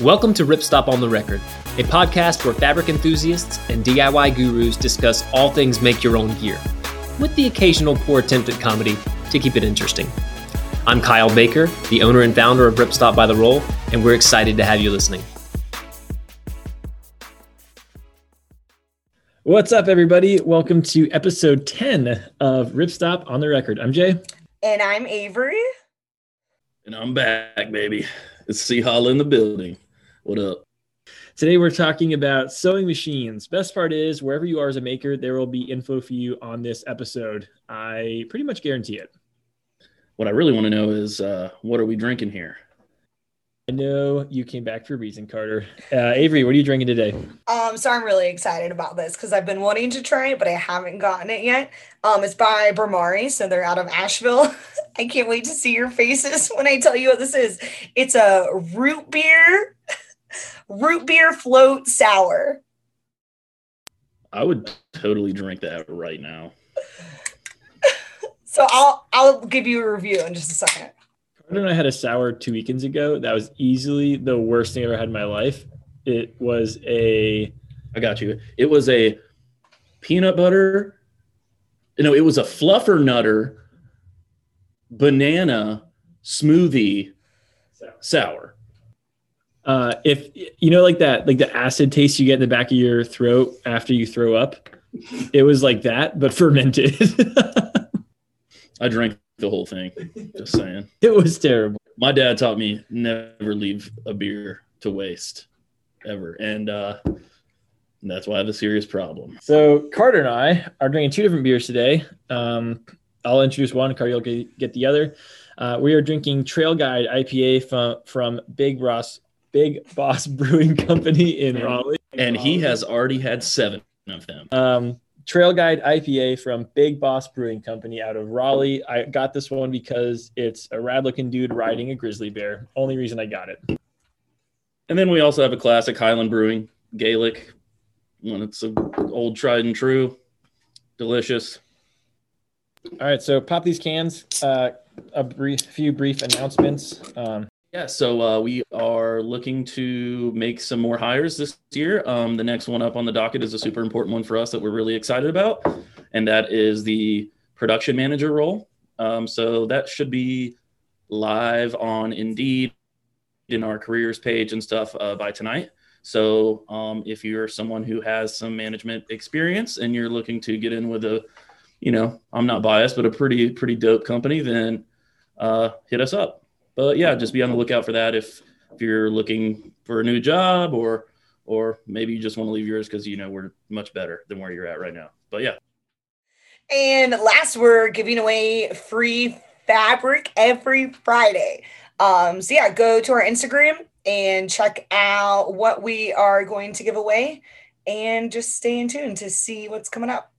Welcome to Ripstop on the Record, a podcast where fabric enthusiasts and DIY gurus discuss all things make your own gear, with the occasional poor attempt at comedy to keep it interesting. I'm Kyle Baker, the owner and founder of Ripstop by the Roll, and we're excited to have you listening. What's up, everybody? Welcome to episode 10 of Ripstop on the Record. I'm Jay. And I'm Avery. And I'm back, baby. It's C Hall in the building. What up? Today we're talking about sewing machines. Best part is wherever you are as a maker, there will be info for you on this episode. I pretty much guarantee it. What I really want to know is uh, what are we drinking here? I know you came back for a reason, Carter. Uh, Avery, what are you drinking today? Um, so I'm really excited about this because I've been wanting to try it, but I haven't gotten it yet. Um, it's by Bhramari, so they're out of Asheville. I can't wait to see your faces when I tell you what this is. It's a root beer root beer float sour. I would totally drink that right now. so I'll I'll give you a review in just a second. Carter and I had a sour two weekends ago. That was easily the worst thing I ever had in my life. It was a I got you. It was a peanut butter. No, it was a fluffer nutter banana smoothie sour. Uh, if you know, like that, like the acid taste you get in the back of your throat after you throw up, it was like that, but fermented. I drank the whole thing. Just saying, it was terrible. My dad taught me never leave a beer to waste, ever, and uh, that's why I have a serious problem. So Carter and I are drinking two different beers today. Um, I'll introduce one. Carter, you'll get the other. Uh, we are drinking Trail Guide IPA from from Big Ross Big Boss Brewing Company in Raleigh. And he has already had seven of them. Um, Trail Guide IPA from Big Boss Brewing Company out of Raleigh. I got this one because it's a rad looking dude riding a grizzly bear. Only reason I got it. And then we also have a classic Highland Brewing Gaelic when it's a old tried and true, delicious. All right, so pop these cans. Uh, a brief, few brief announcements. Um, yeah, so uh, we are looking to make some more hires this year. Um, the next one up on the docket is a super important one for us that we're really excited about, and that is the production manager role. Um, so that should be live on Indeed in our careers page and stuff uh, by tonight. So um, if you're someone who has some management experience and you're looking to get in with a, you know, I'm not biased, but a pretty pretty dope company, then uh, hit us up but yeah, just be on the lookout for that if if you're looking for a new job or or maybe you just want to leave yours because you know we're much better than where you're at right now. But yeah. And last, we're giving away free fabric every Friday. Um, so yeah, go to our Instagram and check out what we are going to give away and just stay in tune to see what's coming up.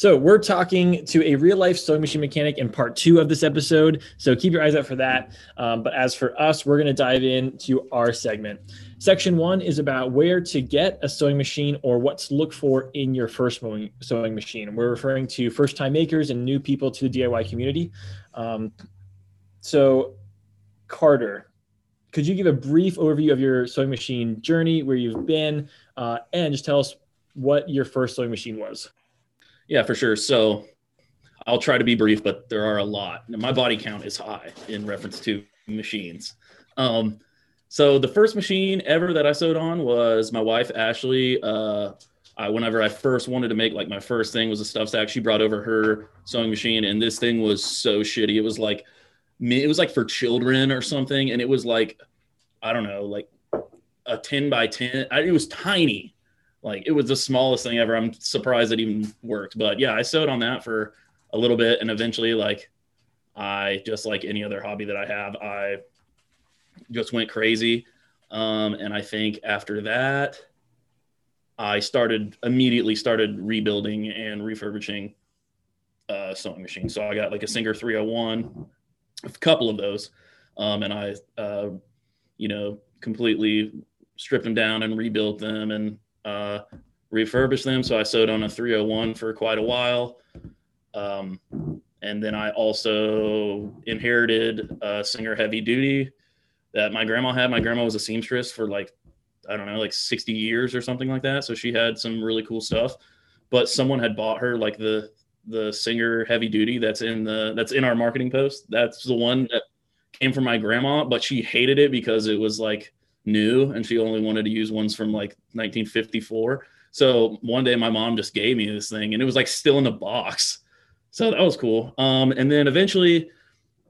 So we're talking to a real life sewing machine mechanic in part two of this episode. So keep your eyes out for that. Um, but as for us, we're going to dive into our segment. Section one is about where to get a sewing machine or what to look for in your first sewing machine. We're referring to first time makers and new people to the DIY community. Um, so, Carter, could you give a brief overview of your sewing machine journey, where you've been, uh, and just tell us what your first sewing machine was? Yeah, for sure. So I'll try to be brief, but there are a lot. My body count is high in reference to machines. Um, so the first machine ever that I sewed on was my wife Ashley. Uh, I, whenever I first wanted to make like my first thing was a stuff sack, she brought over her sewing machine, and this thing was so shitty. It was like it was like for children or something, and it was like I don't know, like a ten by ten. I, it was tiny, like it was the smallest thing ever. I'm surprised it even worked. But yeah, I sewed on that for a little bit and eventually like I just like any other hobby that I have, I just went crazy. Um, and I think after that, I started immediately started rebuilding and refurbishing uh, sewing machines. So I got like a Singer 301, a couple of those, um, and I, uh, you know, completely stripped them down and rebuilt them and uh, refurbished them. So I sewed on a 301 for quite a while. Um, and then I also inherited a Singer Heavy Duty that my grandma had. My grandma was a seamstress for like I don't know, like 60 years or something like that. So she had some really cool stuff. But someone had bought her like the the Singer heavy duty that's in the that's in our marketing post. That's the one that came from my grandma, but she hated it because it was like new and she only wanted to use ones from like 1954. So one day my mom just gave me this thing and it was like still in the box. So that was cool. Um, and then eventually,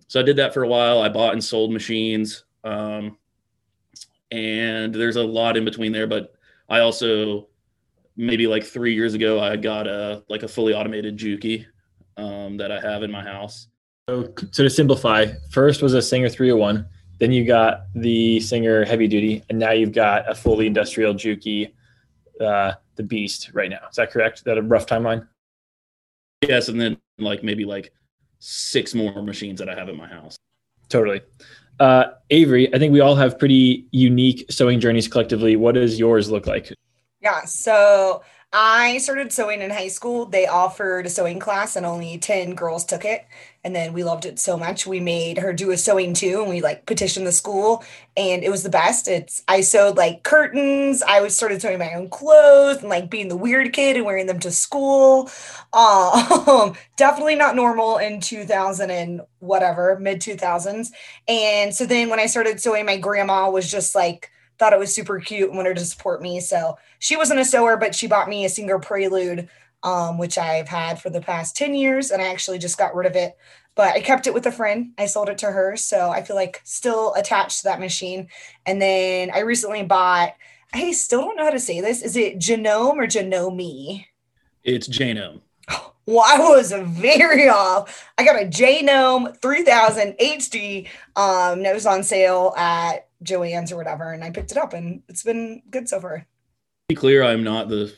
so I did that for a while. I bought and sold machines. Um, and there's a lot in between there, but I also maybe like three years ago I got a like a fully automated Juki um, that I have in my house. So, so to simplify, first was a Singer 301, then you got the Singer heavy duty, and now you've got a fully industrial Juki, uh, the Beast right now. Is that correct? Is that a rough timeline? Yes, and then like maybe like six more machines that I have in my house. Totally. Uh, Avery, I think we all have pretty unique sewing journeys collectively. What does yours look like? Yeah, so I started sewing in high school. They offered a sewing class and only 10 girls took it. And then we loved it so much. We made her do a sewing too. And we like petitioned the school and it was the best. It's I sewed like curtains. I was started sewing my own clothes and like being the weird kid and wearing them to school. Um, definitely not normal in 2000 and whatever, mid 2000s. And so then when I started sewing, my grandma was just like, thought it was super cute and wanted to support me. So she wasn't a sewer, but she bought me a Singer Prelude, um, which I've had for the past 10 years. And I actually just got rid of it, but I kept it with a friend. I sold it to her. So I feel like still attached to that machine. And then I recently bought, I still don't know how to say this. Is it Genome or Genome? It's Genome. Well, I was very off. I got a Janome 3000 HD. Um, it was on sale at Joann's or whatever, and I picked it up, and it's been good so far. Be clear, I'm not the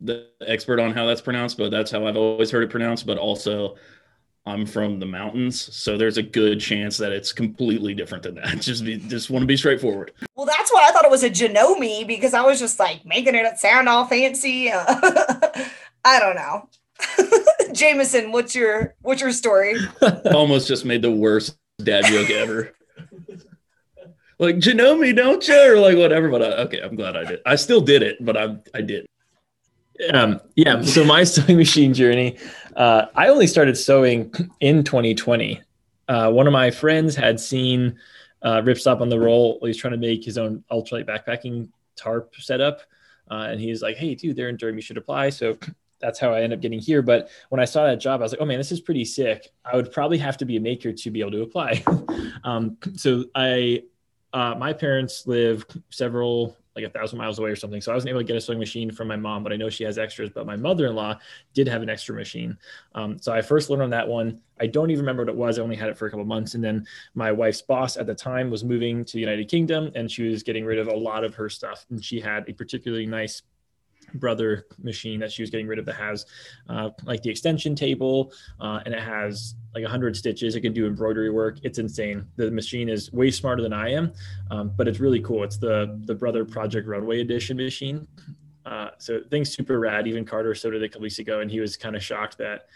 the expert on how that's pronounced, but that's how I've always heard it pronounced. But also, I'm from the mountains, so there's a good chance that it's completely different than that. Just be, just want to be straightforward. Well, that's why I thought it was a Genome because I was just like making it sound all fancy. I don't know. Jameson, what's your what's your story? Almost just made the worst dad joke ever. Like, you know me, don't you? Or like whatever. But I, okay, I'm glad I did. I still did it, but I I did. Um, yeah. So my sewing machine journey, uh, I only started sewing in 2020. Uh, one of my friends had seen uh, Ripstop on the roll. He's trying to make his own ultralight backpacking tarp setup. Uh, and he's like, "Hey, dude, they're in Durham. You should apply." So that's how I ended up getting here. But when I saw that job, I was like, oh man, this is pretty sick. I would probably have to be a maker to be able to apply. um, so I, uh, my parents live several like a thousand miles away or something. So I wasn't able to get a sewing machine from my mom, but I know she has extras. But my mother-in-law did have an extra machine. Um, so I first learned on that one. I don't even remember what it was. I only had it for a couple months. And then my wife's boss at the time was moving to the United Kingdom and she was getting rid of a lot of her stuff. And she had a particularly nice brother machine that she was getting rid of that has uh, like the extension table uh, and it has like 100 stitches. It can do embroidery work. It's insane. The machine is way smarter than i am um, but it's really cool. It's the the brother project runway edition machine. Uh, so things super rad. Even carter so did it a couple weeks ago and he was kind of shocked that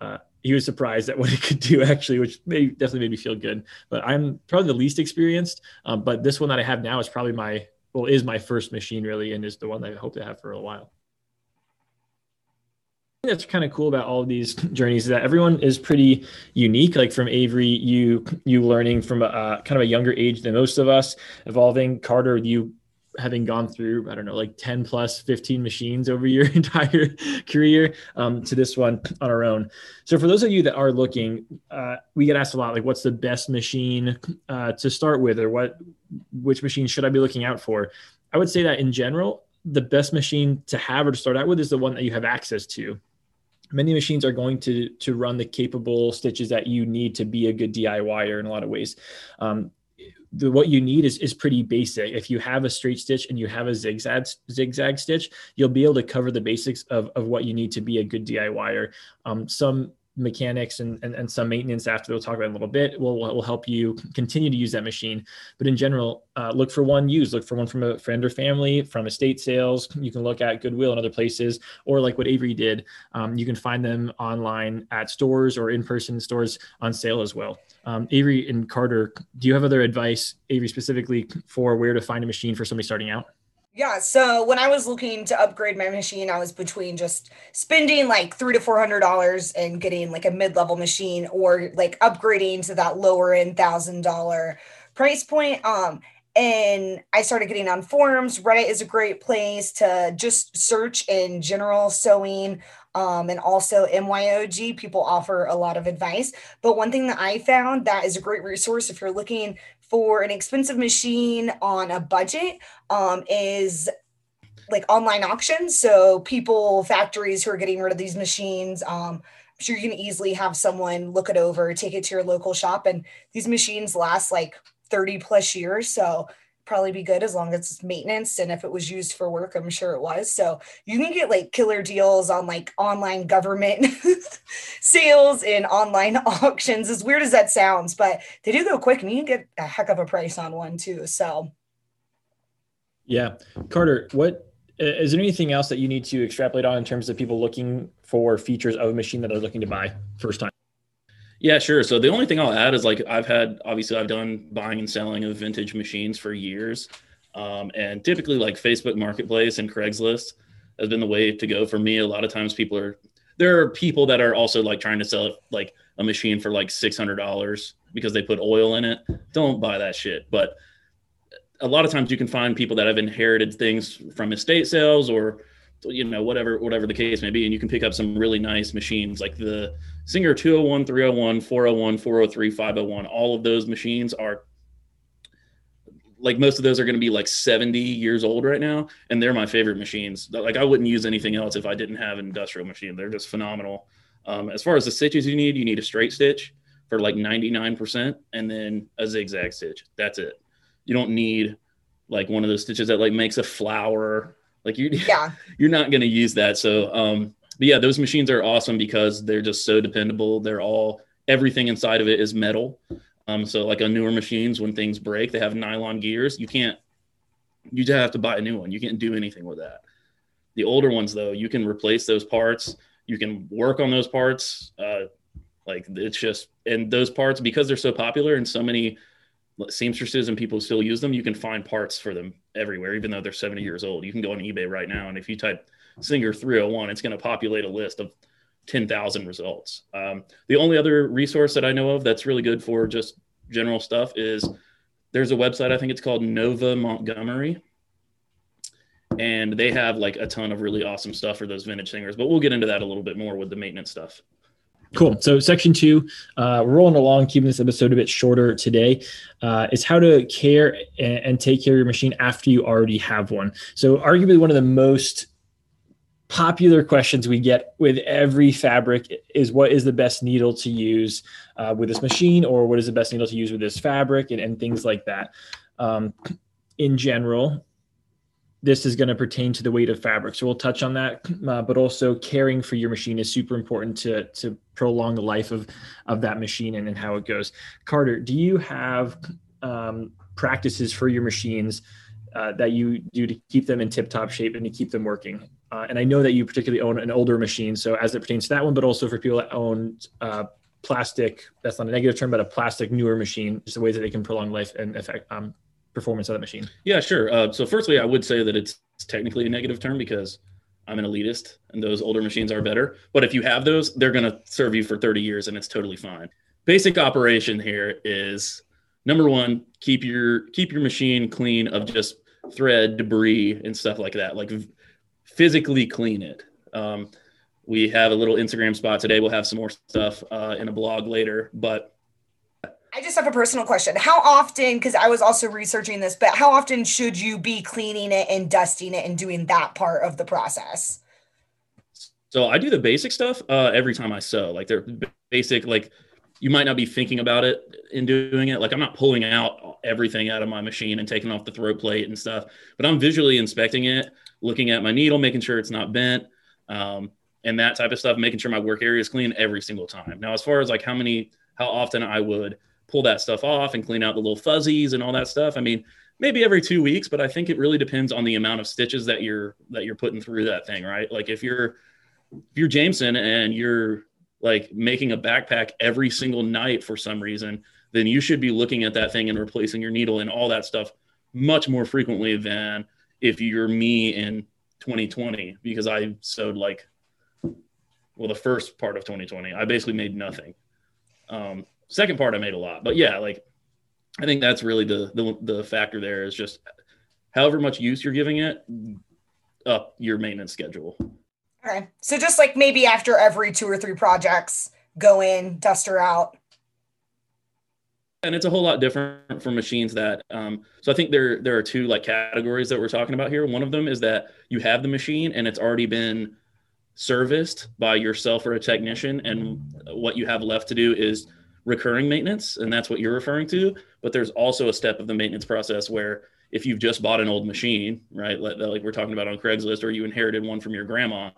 uh, he was surprised at what it could do actually which may, definitely made me feel good. But i'm probably the least experienced um, but this one that i have now is probably my well is my first machine really and is the one that I hope to have for a while. That's kind of cool about all of these journeys is that everyone is pretty unique. Like from Avery, you you learning from a kind of a younger age than most of us, evolving. Carter, you having gone through i don't know like 10 plus 15 machines over your entire career um, to this one on our own so for those of you that are looking uh, we get asked a lot like what's the best machine uh, to start with or what which machine should i be looking out for i would say that in general the best machine to have or to start out with is the one that you have access to many machines are going to to run the capable stitches that you need to be a good DIYer in a lot of ways. Um, the, what you need is, is pretty basic. If you have a straight stitch and you have a zigzag zigzag stitch, you'll be able to cover the basics of, of what you need to be a good DIYer. Um, some mechanics and, and, and some maintenance after we'll talk about in a little bit will, will help you continue to use that machine. But in general, uh, look for one used, look for one from a friend or family, from estate sales. You can look at Goodwill and other places, or like what Avery did, um, you can find them online at stores or in person stores on sale as well. Um, Avery and Carter, do you have other advice, Avery specifically, for where to find a machine for somebody starting out? Yeah, so when I was looking to upgrade my machine, I was between just spending like three to four hundred dollars and getting like a mid-level machine, or like upgrading to that lower end thousand dollar price point. Um, and I started getting on forums. Reddit is a great place to just search in general sewing. Um, and also MYOG, people offer a lot of advice. But one thing that I found that is a great resource if you're looking for an expensive machine on a budget um, is like online auctions. So people, factories who are getting rid of these machines, um, I'm sure you can easily have someone look it over, take it to your local shop, and these machines last like 30 plus years. So probably be good as long as it's maintenance and if it was used for work i'm sure it was. So you can get like killer deals on like online government sales and online auctions as weird as that sounds but they do go quick and you can get a heck of a price on one too so. Yeah. Carter what is there anything else that you need to extrapolate on in terms of people looking for features of a machine that they're looking to buy first time yeah, sure. So the only thing I'll add is like I've had obviously I've done buying and selling of vintage machines for years, um, and typically like Facebook Marketplace and Craigslist has been the way to go for me. A lot of times people are there are people that are also like trying to sell like a machine for like six hundred dollars because they put oil in it. Don't buy that shit. But a lot of times you can find people that have inherited things from estate sales or you know whatever whatever the case may be and you can pick up some really nice machines like the singer 201 301 401 403 501 all of those machines are like most of those are going to be like 70 years old right now and they're my favorite machines. Like i wouldn't use anything else if i didn't have an industrial machine. They're just phenomenal. Um, as far as the stitches you need you need a straight stitch for like 99% and then a zigzag stitch. That's it. You don't need like one of those stitches that like makes a flower like you, yeah, you're not going to use that. So, um, but yeah, those machines are awesome because they're just so dependable. They're all everything inside of it is metal. Um, so like on newer machines, when things break, they have nylon gears. You can't, you just have to buy a new one. You can't do anything with that. The older ones, though, you can replace those parts. You can work on those parts. Uh, like it's just, and those parts because they're so popular and so many seamstresses and people still use them, you can find parts for them everywhere, even though they're 70 years old. You can go on eBay right now, and if you type Singer 301, it's going to populate a list of 10,000 results. Um, the only other resource that I know of that's really good for just general stuff is there's a website, I think it's called Nova Montgomery. And they have like a ton of really awesome stuff for those vintage singers, but we'll get into that a little bit more with the maintenance stuff. Cool. So, section two, uh, we're rolling along, keeping this episode a bit shorter today, uh, is how to care and, and, take care of your machine after you already have one. So, arguably, one of the most popular questions we get with every fabric is what is the best needle to use uh, with this machine, or what is the best needle to use with this fabric, and, and things like that. Um, in general, this is going to pertain to the weight of fabric. So we'll touch on that, uh, but also caring for your machine is super important to to prolong the life of of that machine and, and how it goes. Carter, do you have um, practices for your machines uh, that you do to keep them in tip top shape and to keep them working? Uh, and I know that you particularly own an older machine, so as it pertains to that one, but also for people that own uh, plastic, that's not a negative term, but a plastic newer machine, just the ways that they can prolong life and affect um, performance of that machine? Yeah, sure. Uh, so, firstly, I would say that it's technically a negative term because I'm an elitist and those older machines are better. But if you have those, they're going to serve you for 30 years and it's totally fine. Basic operation here is number one, keep your keep your machine clean of just thread, debris, and stuff like that. Like physically clean it. Um, we have a little Instagram spot today. We'll have some more stuff uh, in a blog later, but I just have a personal question. How often, because I was also researching this, but how often should you be cleaning it and dusting it and doing that part of the process? So I do the basic stuff uh, every time I sew. Like they're basic, like you might not be thinking about it in doing it. Like I'm not pulling out everything out of my machine and taking off the throat plate and stuff, but I'm visually inspecting it, looking at my needle, making sure it's not bent. Um, and that type of stuff, making sure my work area is clean every single time. Now, as far as like how many, how often I would pull that stuff off and clean out the little fuzzies and all that stuff, I mean, maybe every two weeks, but I think it really depends on the amount of stitches that you're that you're putting through that thing, right? Like if you're if you're Jameson and you're like making a backpack every single night for some reason, then you should be looking at that thing and replacing your needle and all that stuff much more frequently than if you're me in 2020 because I sewed like well the first part of 2020 I basically made nothing. Um, second part I made a lot, but yeah, like I think that's really the the the factor there is just however much use you're giving it up your maintenance schedule. Okay. So just like maybe after every two or three projects, go in, dust her out. And it's a whole lot different for machines that um, so I think there there are two like categories that we're talking about here. One of them is that you have the machine and it's already been serviced by yourself or a technician and what you have left to do is recurring maintenance and that's what you're referring to but there's also a step of the maintenance process where if you've just bought an old machine right like, we're talking about on craigslist or you inherited one from your grandma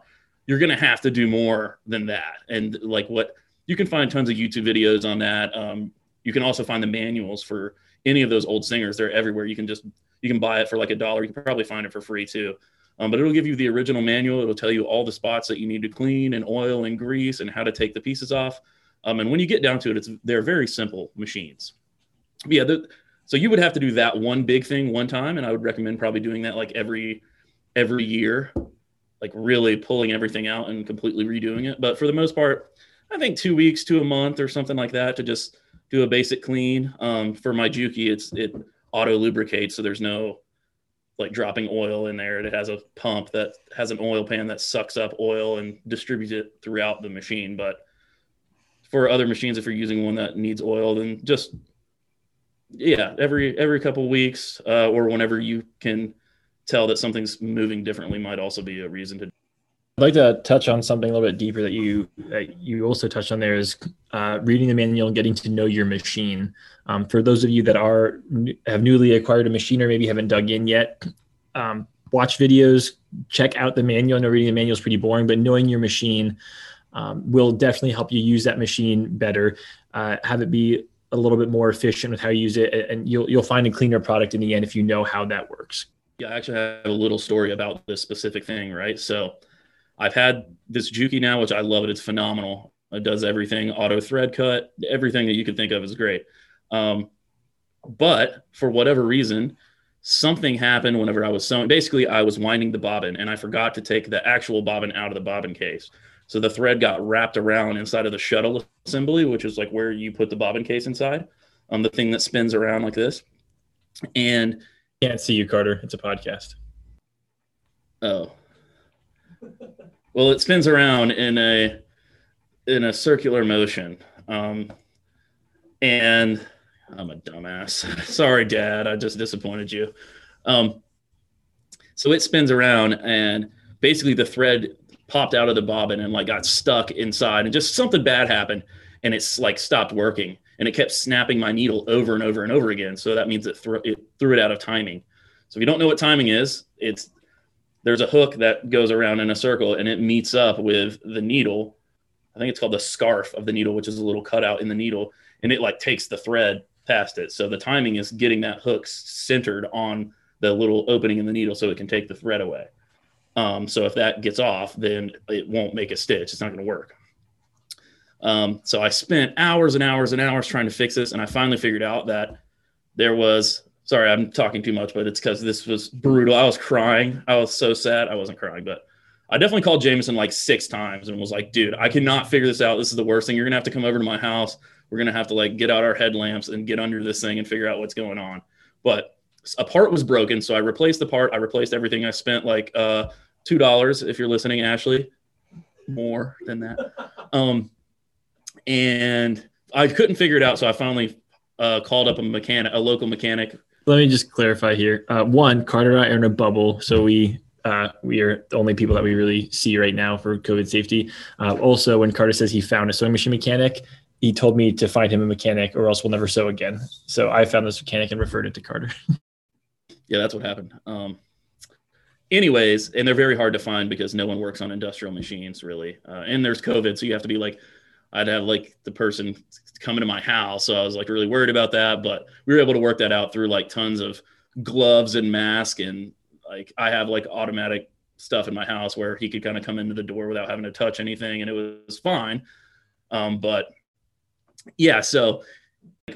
you're going to have to do more than that. And like what you can find tons of youtube videos on that. Um, you can also find the manuals for any of those old singers. They're everywhere. You can just you can buy it for like a dollar. You can probably find it for free too. Um, but it'll give you the original manual. It'll tell you all the spots that you need to clean and oil and grease and how to take the pieces off um, and when you get down to it, it's they're very simple machines. But yeah, the, so you would have to do that one big thing one time, and I would recommend probably doing that like every every year, like really pulling everything out and completely redoing it. But for the most part, I think two weeks to a month or something like that to just do a basic clean. Um, for my Juki, it's it auto lubricates, so there's no like dropping oil in there. It has a pump that has an oil pan that sucks up oil and distributes it throughout the machine. But for other machines if you're using one that needs oil then just yeah every every couple weeks uh, or whenever you can tell that something's moving differently might also be a reason to I'd like to touch on something a little bit deeper that you that you also touched on there is uh, reading the manual and getting to know your machine. Um, for those of you that are have newly acquired a machine or maybe haven't dug in yet, um, watch videos, check out the manual. I know reading the manual is pretty boring, but knowing your machine um, will definitely help you use that machine better, uh, have it be a little bit more efficient with how you use it, and you'll you'll find a cleaner product in the end if you know how that works. Yeah, I actually have a little story about this specific thing, right? So I've had this Juki now, which I love it. It's phenomenal. It does everything, auto thread cut, everything that you could think of is great. Um, but for whatever reason, something happened whenever I was sewing. Basically, I was winding the bobbin and I forgot to take the actual bobbin out of the bobbin case. So the thread got wrapped around inside of the shuttle assembly, which is like where you put the bobbin case inside, um, the thing that spins around like this. And can't see you, Carter. It's a podcast. Oh, well, it spins around in a in a circular motion, um, and I'm a dumbass. Sorry, Dad. I just disappointed you. Um, so it spins around, and basically the thread popped out of the bobbin and like got stuck inside and just something bad happened and it's like stopped working and it kept snapping my needle over and over and over again so that means it, threw it threw it out of timing. So if you don't know what timing is it's there's a hook that goes around in a circle and it meets up with the needle. I think it's called the scarf of the needle which is a little cutout in the needle and it like takes the thread past it. So the timing is getting that hook centered on the little opening in the needle so it can take the thread away um, so if that gets off, then it won't make a stitch. It's not going to work. Um, so I spent hours and hours and hours trying to fix this, and I finally figured out that there was. Sorry, I'm talking too much, but it's because this was brutal. I was crying. I was so sad. I wasn't crying, but I definitely called Jameson like six times and was like, "Dude, I cannot figure this out. This is the worst thing. You're gonna have to come over to my house. We're gonna have to like get out our headlamps and get under this thing and figure out what's going on." But a part was broken, so I replaced the part. I replaced everything. I spent like uh, two dollars if you're listening, Ashley. More than that. Um, and I couldn't figure it out, so I finally uh, called up a mechanic, a local mechanic. Let me just clarify here. Uh, one, Carter and I are in a bubble, so we uh, we are the only people that we really see right now for COVID safety. Uh, also, when Carter says he found a sewing machine mechanic, he told me to find him a mechanic, or else we'll never sew again. So I found this mechanic and referred it to Carter. yeah, that's what happened. Um, anyways, and they're very hard to find because no one works on industrial machines really. Uh, and there's COVID, so you have to be like, I'd have like the person coming to my house, so I was like really worried about that. But we were able to work that out through like tons of gloves and mask, and like I have like automatic stuff in my house where he could kind of come into the door without having to touch anything, and it was fine. Um, but yeah, so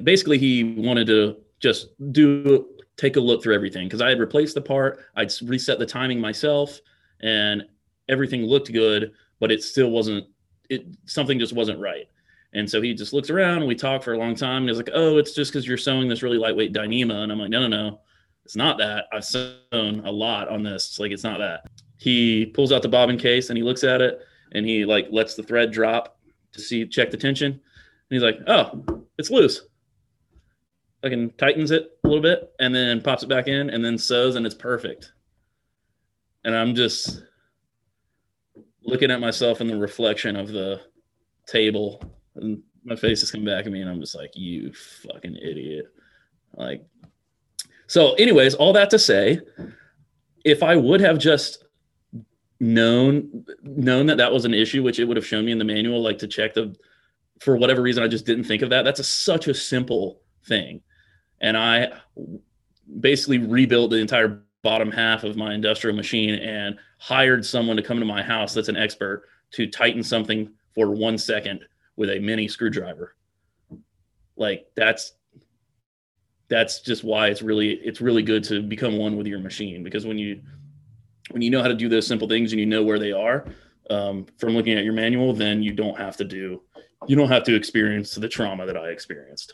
basically he wanted to just do take a look through everything because I had replaced the part, I'd reset the timing myself, and everything looked good, but it still wasn't. It something just wasn't right. And so he just looks around and we talk for a long time. And he's like, "Oh, it's just because you're sewing this really lightweight Dyneema." And I'm like, "No, no, no, it's not that. I've sewn a lot on this. It's like it's not that." He pulls out the bobbin case and he looks at it and he like lets the thread drop to see check the tension. And he's like, "Oh, it's loose." fucking tightens it a little bit and then pops it back in and then sews and it's perfect. And I'm just looking at myself in the reflection of the table and my face is coming back at me and I'm just like, you fucking idiot. Like, so, anyways, all that to say, if I would have just known known that that was an issue, which it would have shown me in the manual, like to check the, for whatever reason, I just didn't think of that. That's a, such a simple thing and I basically rebuilt the entire bottom half of my industrial machine and hired someone to come to my house that's an expert to tighten something for one second with a mini screwdriver. Like that's that's just why it's really it's really good to become one with your machine because when you when you know how to do those simple things and you know where they are um, from looking at your manual, then you don't have to do you don't have to experience the trauma that I experienced.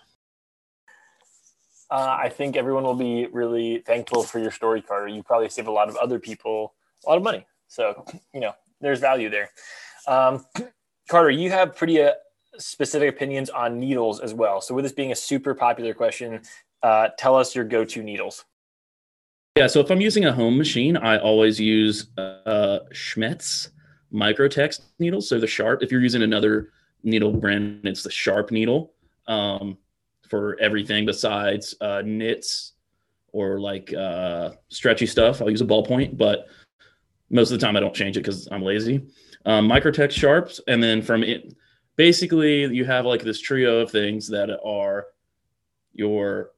Uh, I think everyone will be really thankful for your story, Carter. You probably save a lot of other people a lot of money. So, you know, there's value there. Um, Carter, you have pretty uh, specific opinions on needles as well. So, with this being a super popular question, uh, tell us your go to needles. Yeah, so if I'm using a home machine, I always use uh, Schmetz Microtex needles. So the sharp, if you're using another needle brand, it's the sharp needle. Um, for everything besides uh, knits or like uh, stretchy stuff. I'll use a ballpoint, but most of the time I don't change it because I'm lazy. Um, Microtex sharps, and then from it, basically you have like this trio of things that are your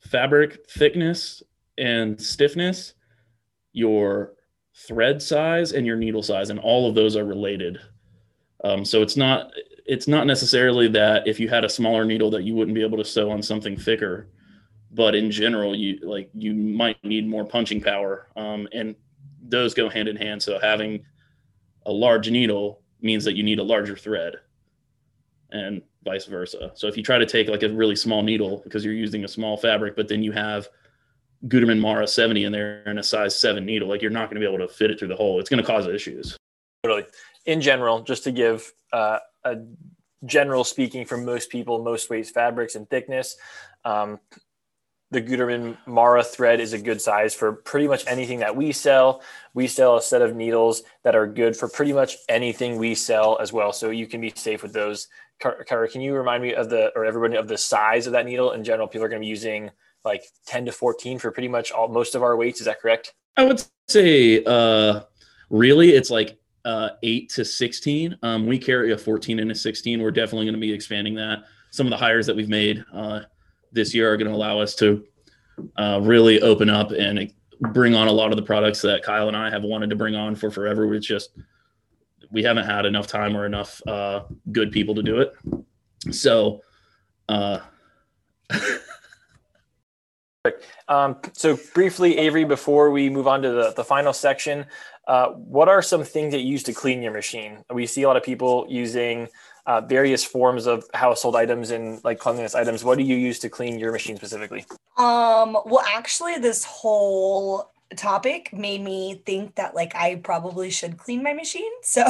fabric thickness and stiffness, your thread size, and your needle size, and all of those are related. Um, so it's not it's not necessarily that if you had a smaller needle that you wouldn't be able to sew on something thicker but in general you like you might need more punching power um, and those go hand in hand. So having a large needle means that you need a larger thread and vice versa. So if you try to take like a really small needle because you're using a small fabric but then you have Gutermann Mara 70 in there and a size 7 needle like you're not going to be able to fit it through the hole. It's going to cause issues totally in general just to give uh, a general speaking for most people, most weights, fabrics, and thickness. Um, the Gutermann Mara thread is a good size for pretty much anything that we sell. We sell a set of needles that are good for pretty much anything we sell as well. So you can be safe with those. Carter, can you remind me of the, or everybody of the size of that needle? In general, people are going to be using like 10 to 14 for pretty much all, most of our weights. Is that correct? I would say, uh, really, it's like uh, 8 to 16. Um, we carry a 14 and a 16. We're definitely going to be expanding that. Some of the hires that we've made uh, this year are going to allow us to uh, really open up and bring on a lot of the products that Kyle and I have wanted to bring on for forever. We just we haven't had enough time or enough uh, good people to do it. So, uh, um, so briefly, Avery, before we move on to the, the final section, uh, what are some things that you use to clean your machine? We see a lot of people using uh, various forms of household items and like cleanliness items. What do you use to clean your machine specifically? Um, well, actually, this whole topic made me think that like I probably should clean my machine. So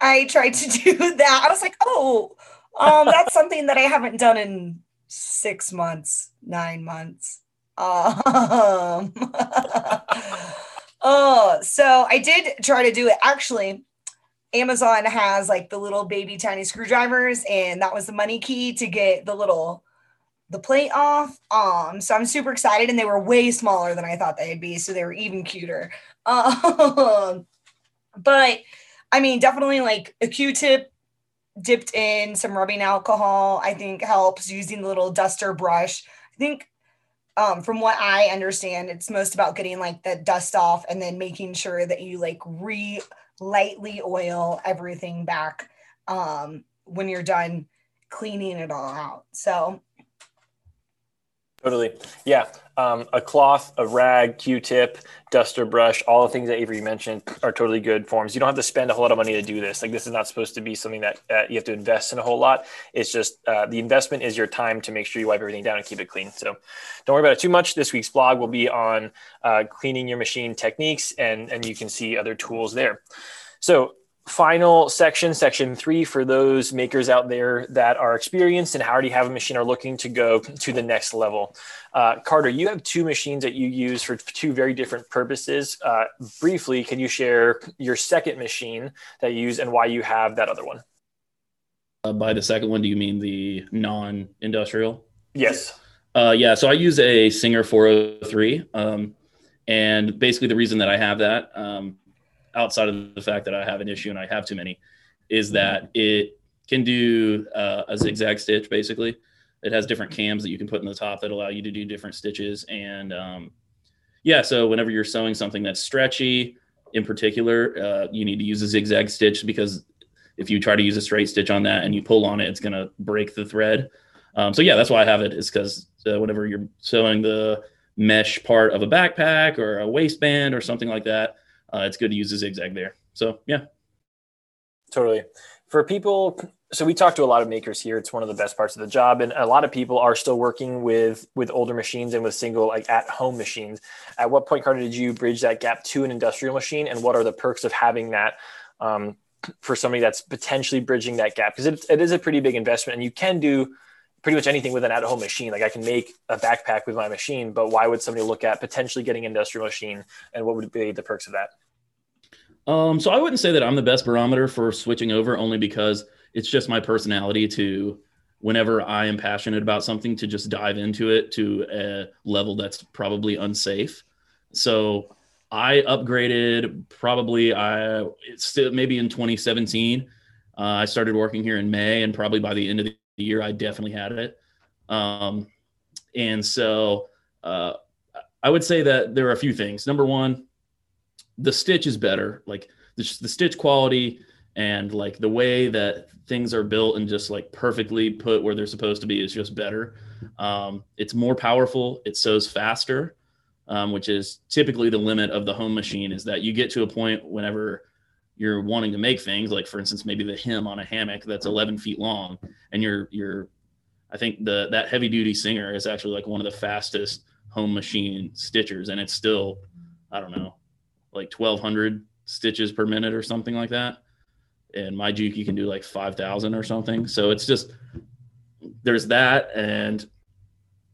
I tried to do that. I was like, oh, um, that's something that I haven't done in six months, nine months. Um, Oh, so I did try to do it. Actually, Amazon has like the little baby tiny screwdrivers, and that was the money key to get the little the plate off. Um, so I'm super excited, and they were way smaller than I thought they'd be, so they were even cuter. Um, but I mean, definitely like a Q-tip dipped in some rubbing alcohol. I think helps using the little duster brush. I think um, from what I understand, it's most about getting like the dust off and then making sure that you like re lightly oil everything back um, when you're done cleaning it all out. So Totally. Yeah. Um, a cloth, a rag, Q-tip, duster brush, all the things that Avery mentioned are totally good forms. You don't have to spend a whole lot of money to do this. Like this is not supposed to be something that uh, you have to invest in a whole lot. It's just uh, the investment is your time to make sure you wipe everything down and keep it clean. So don't worry about it too much. This week's blog will be on uh, cleaning your machine techniques, and and you can see other tools there. So final section, section three, for those makers out there that are experienced and already have a machine are looking to go to the next level. Uh, Carter, you have two machines that you use for two very different purposes. Uh, briefly, can you share your second machine that you use and why you have that other one? Uh, by the second one, do you mean the non-industrial? Yes. Uh, yeah. So I use a Singer 403, um, and basically the reason that I have that um, outside of the fact that I have an issue and I have too many, is that it can do uh, a zigzag stitch. Basically, it has different cams that you can put in the top that allow you to do different stitches. And um, yeah, so whenever you're sewing something that's stretchy, in particular, uh, you need to use a zigzag stitch because if you try to use a straight stitch on that and you pull on it, it's going to break the thread. Um, so yeah, that's why I have it. Is because uh, whenever you're sewing the mesh part of a backpack or a waistband or something like that, uh, it's good to use a zigzag there. So yeah, totally. For people, so we talk to a lot of makers here. It's one of the best parts of the job, and a lot of people are still working with with older machines and with single like at home machines. At what point, Carter, did you bridge that gap to an industrial machine, and what are the perks of having that? Um, for somebody that's potentially bridging that gap because it, it is a pretty big investment and you can do pretty much anything with an at-home machine. Like I can make a backpack with my machine, but why would somebody look at potentially getting an industrial machine, and what would be the perks of that? Um, so I wouldn't say that I'm the best barometer for switching over, only because it's just my personality to, whenever I am passionate about something, to just dive into it to a level that's probably unsafe. So I upgraded probably I it's still maybe in 2017. Uh, I started working here in May, and probably by the end of the year, I definitely had it. Um, and so uh, I would say that there are a few things. Number one, the stitch is better. Like the, the stitch quality and like the way that things are built and just like perfectly put where they're supposed to be is just better. Um, it's more powerful. It sews faster, um, which is typically the limit of the home machine. Is that you get to a point whenever you're wanting to make things like for instance maybe the hem on a hammock that's 11 feet long and you're you're i think the that heavy duty singer is actually like one of the fastest home machine stitchers and it's still i don't know like 1200 stitches per minute or something like that. And my juki can do like 5000 or something. So it's just there's that and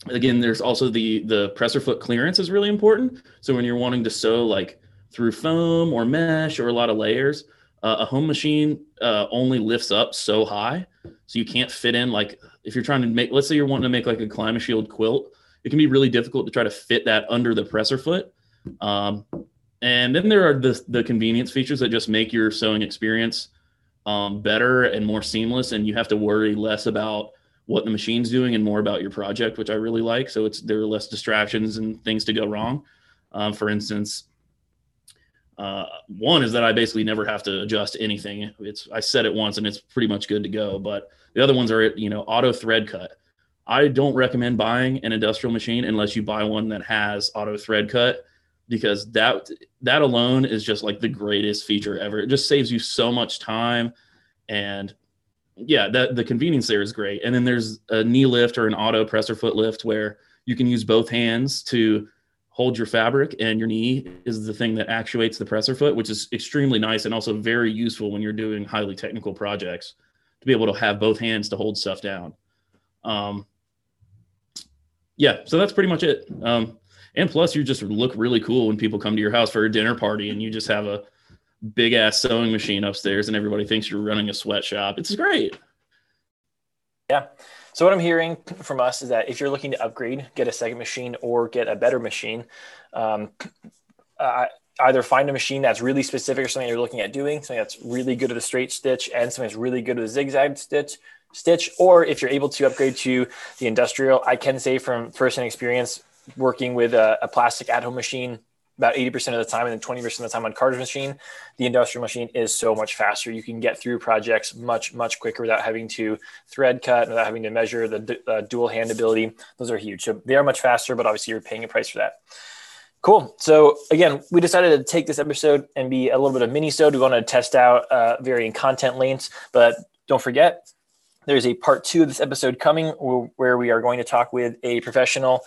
again there's also the the presser foot clearance is really important. So when you're wanting to sew like through foam or mesh or a lot of layers. Uh, a home machine uh, only lifts up so high, so you can't fit in like if you're trying to make. Let's say you're wanting to make like a Climashield quilt, it can be really difficult to try to fit that under the presser foot. Um, and then there are the the convenience features that just make your sewing experience um, better and more seamless, and you have to worry less about what the machine's doing and more about your project, which I really like. So it's there are less distractions and things to go wrong. Um, for instance, uh, one is that I basically never have to adjust anything. It's I set it once and it's pretty much good to go. But the other ones are you know auto thread cut. I don't recommend buying an industrial machine unless you buy one that has auto thread cut because that that alone is just like the greatest feature ever. It just saves you so much time and yeah, that the convenience there is great. And then there's a knee lift or an auto presser foot lift where you can use both hands to hold your fabric and your knee is the thing that actuates the presser foot, which is extremely nice and also very useful when you're doing highly technical projects to be able to have both hands to hold stuff down. Um, yeah, so that's pretty much it. Um, and plus, you just look really cool when people come to your house for a dinner party and you just have a big ass sewing machine upstairs and everybody thinks you're running a sweatshop. It's great. Yeah. So what I'm hearing from us is that if you're looking to upgrade, get a second machine or get a better machine, um, uh, either find a machine that's really specific or something you're looking at doing, something that's really good at a straight stitch and something that's really good at a zigzag stitch, stitch, or if you're able to upgrade to the industrial, I can say from first-hand experience working with a, a plastic at-home machine about 80% of the time and then 20% of the time on Carter's machine the industrial machine is so much faster you can get through projects much much quicker without having to thread cut without having to measure the uh, dual hand ability those are huge so they are much faster but obviously you're paying a price for that Cool. So again, we decided to take this episode and be a little bit of mini sode. We want to test out uh, varying content lengths, but don't forget, there's a part two of this episode coming where we are going to talk with a professional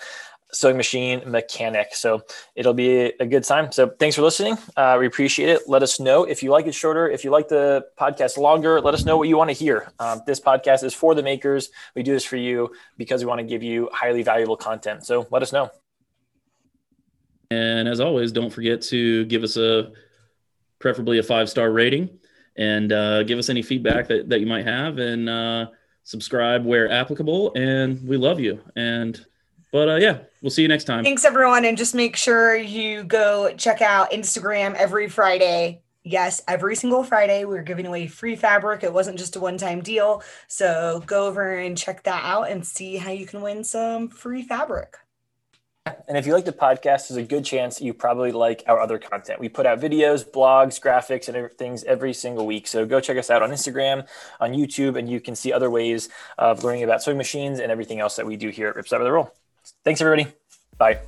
sewing machine mechanic. So it'll be a good time. So thanks for listening. Uh, we appreciate it. Let us know if you like it shorter, if you like the podcast longer, let us know what you want to hear. Um, this podcast is for the makers. We do this for you because we want to give you highly valuable content. So let us know. And as always, don't forget to give us a preferably a five star rating and uh, give us any feedback that, that you might have and uh, subscribe where applicable. And we love you. And but uh, yeah, we'll see you next time. Thanks, everyone. And just make sure you go check out Instagram every Friday. Yes, every single Friday, we're giving away free fabric. It wasn't just a one time deal. So go over and check that out and see how you can win some free fabric. And if you like the podcast, there's a good chance you probably like our other content. We put out videos, blogs, graphics, and things every single week. So go check us out on Instagram, on YouTube, and you can see other ways of learning about sewing machines and everything else that we do here at Ripstop by the Roll. Thanks, everybody. Bye.